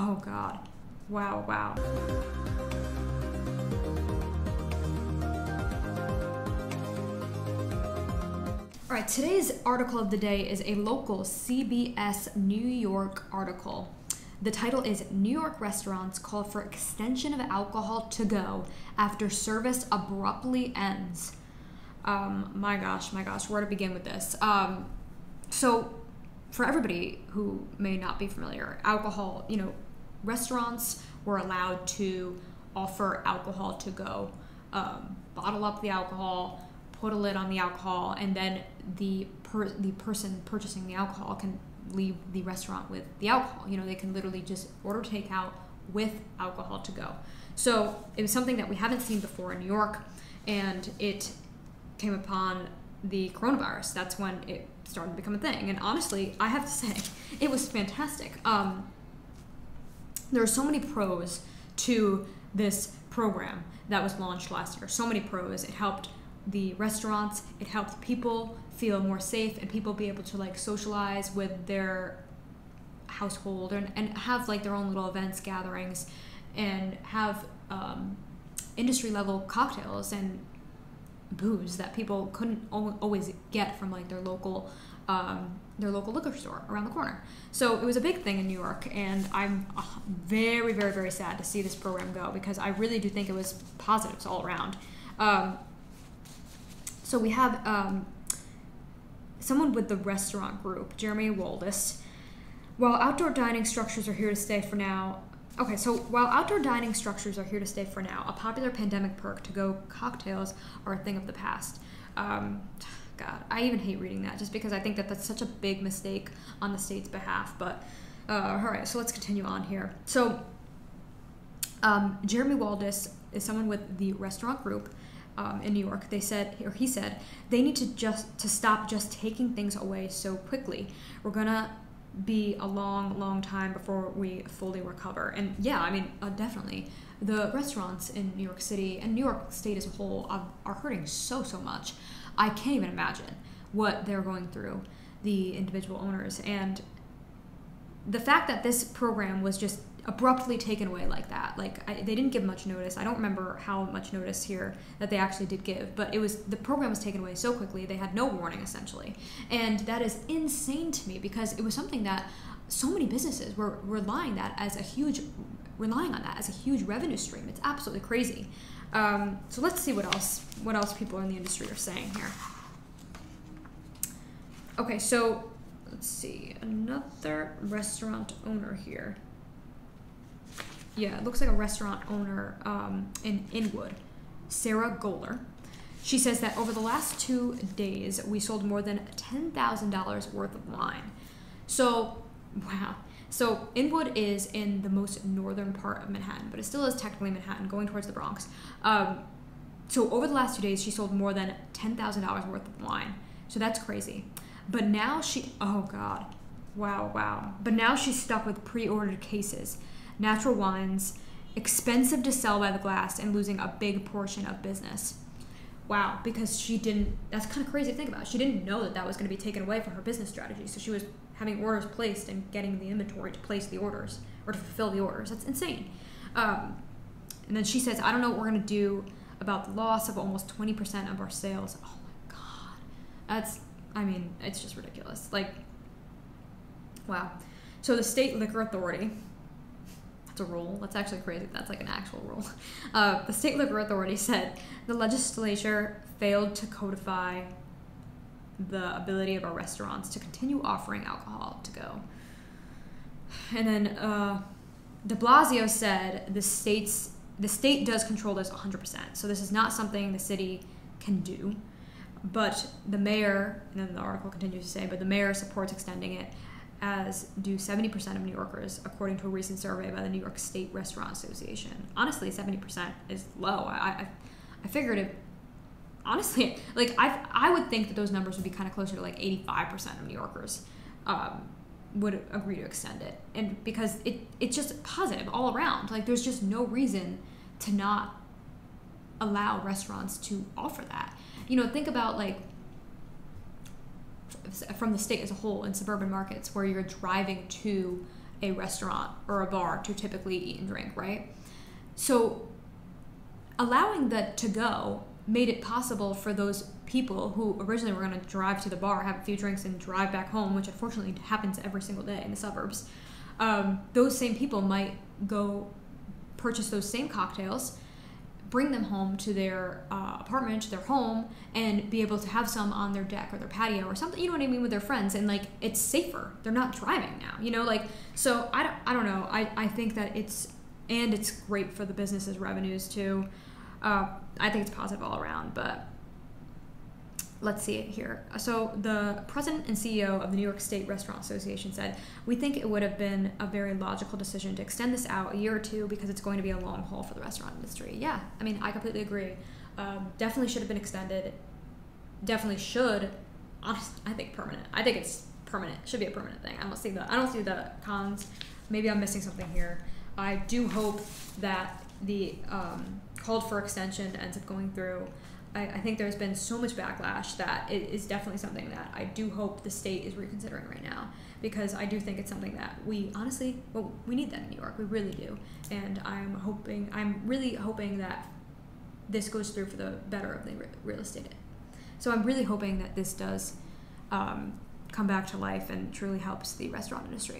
Oh God. Wow, wow. All right, today's article of the day is a local CBS New York article. The title is New York restaurants call for extension of alcohol to go after service abruptly ends. Um, my gosh, my gosh, where to begin with this? Um, so, for everybody who may not be familiar, alcohol, you know, restaurants were allowed to offer alcohol to go, um, bottle up the alcohol, put a lid on the alcohol, and then the per- the person purchasing the alcohol can leave the restaurant with the alcohol. You know, they can literally just order takeout with alcohol to go. So it was something that we haven't seen before in New York, and it came upon the coronavirus. That's when it started to become a thing. And honestly, I have to say, it was fantastic. Um, there are so many pros to this program that was launched last year. So many pros. It helped the restaurants. It helped people feel more safe and people be able to like socialize with their household and, and have like their own little events, gatherings, and have um, industry level cocktails and booze that people couldn't always get from like their local um, their local liquor store around the corner. So it was a big thing in New York, and I'm uh, very, very, very sad to see this program go because I really do think it was positives all around. Um, so we have um, someone with the restaurant group, Jeremy Waldis. While outdoor dining structures are here to stay for now, okay, so while outdoor dining structures are here to stay for now, a popular pandemic perk to go cocktails are a thing of the past. Um, God, I even hate reading that just because I think that that's such a big mistake on the state's behalf. But uh, all right, so let's continue on here. So um, Jeremy Waldis is someone with the restaurant group um, in New York, they said, or he said, they need to just to stop just taking things away so quickly. We're gonna be a long, long time before we fully recover. And yeah, I mean, uh, definitely, the restaurants in New York City and New York State as a whole are, are hurting so, so much. I can't even imagine what they're going through, the individual owners, and the fact that this program was just abruptly taken away like that. Like I, they didn't give much notice. I don't remember how much notice here that they actually did give, but it was the program was taken away so quickly. They had no warning essentially, and that is insane to me because it was something that so many businesses were relying that as a huge relying on that as a huge revenue stream. It's absolutely crazy. Um, so let's see what else what else people in the industry are saying here. Okay, so let's see another restaurant owner here yeah, it looks like a restaurant owner um, in Inwood, Sarah Goller. She says that over the last two days, we sold more than $10,000 worth of wine. So, wow. So, Inwood is in the most northern part of Manhattan, but it still is technically Manhattan, going towards the Bronx. Um, so, over the last two days, she sold more than $10,000 worth of wine. So, that's crazy. But now she, oh God, wow, wow. But now she's stuck with pre ordered cases natural wines, expensive to sell by the glass, and losing a big portion of business. Wow, because she didn't, that's kind of crazy to think about. She didn't know that that was going to be taken away from her business strategy. So she was having orders placed and getting the inventory to place the orders or to fulfill the orders. That's insane. Um, and then she says, I don't know what we're going to do about the loss of almost 20% of our sales. Oh my God. That's, I mean, it's just ridiculous. Like, wow. So the state liquor authority, a rule. That's actually crazy. That's like an actual rule. Uh, the state liquor authority said the legislature failed to codify the ability of our restaurants to continue offering alcohol to go. And then uh, De Blasio said the state's the state does control this 100%. So this is not something the city can do. But the mayor, and then the article continues to say, but the mayor supports extending it as do 70% of New Yorkers, according to a recent survey by the New York State Restaurant Association. Honestly, 70% is low. I, I, I figured it, honestly, like I, I would think that those numbers would be kind of closer to like 85% of New Yorkers um, would agree to extend it. And because it, it's just positive all around. Like there's just no reason to not allow restaurants to offer that. You know, think about like from the state as a whole in suburban markets where you're driving to a restaurant or a bar to typically eat and drink, right? So allowing the to go made it possible for those people who originally were going to drive to the bar, have a few drinks, and drive back home, which unfortunately happens every single day in the suburbs. Um, those same people might go purchase those same cocktails, bring them home to their uh, apartment, to their home, and be able to have some on their deck or their patio or something. You know what I mean with their friends, and like it's safer. They're not driving now. You know, like so. I don't. I don't know. I I think that it's and it's great for the business's revenues too. Uh, I think it's positive all around, but let's see it here. So the president and CEO of the New York State Restaurant Association said, "We think it would have been a very logical decision to extend this out a year or two because it's going to be a long haul for the restaurant industry." Yeah, I mean, I completely agree. Um, definitely should have been extended. Definitely should. I think permanent. I think it's permanent. Should be a permanent thing. I don't see the. I don't see the cons. Maybe I'm missing something here. I do hope that the um, called for extension ends up going through. I, I, think there's been so much backlash that it is definitely something that I do hope the state is reconsidering right now because I do think it's something that we honestly, well, we need that in New York. We really do. And I'm hoping, I'm really hoping that this goes through for the better of the real estate. So I'm really hoping that this does um, come back to life and truly helps the restaurant industry.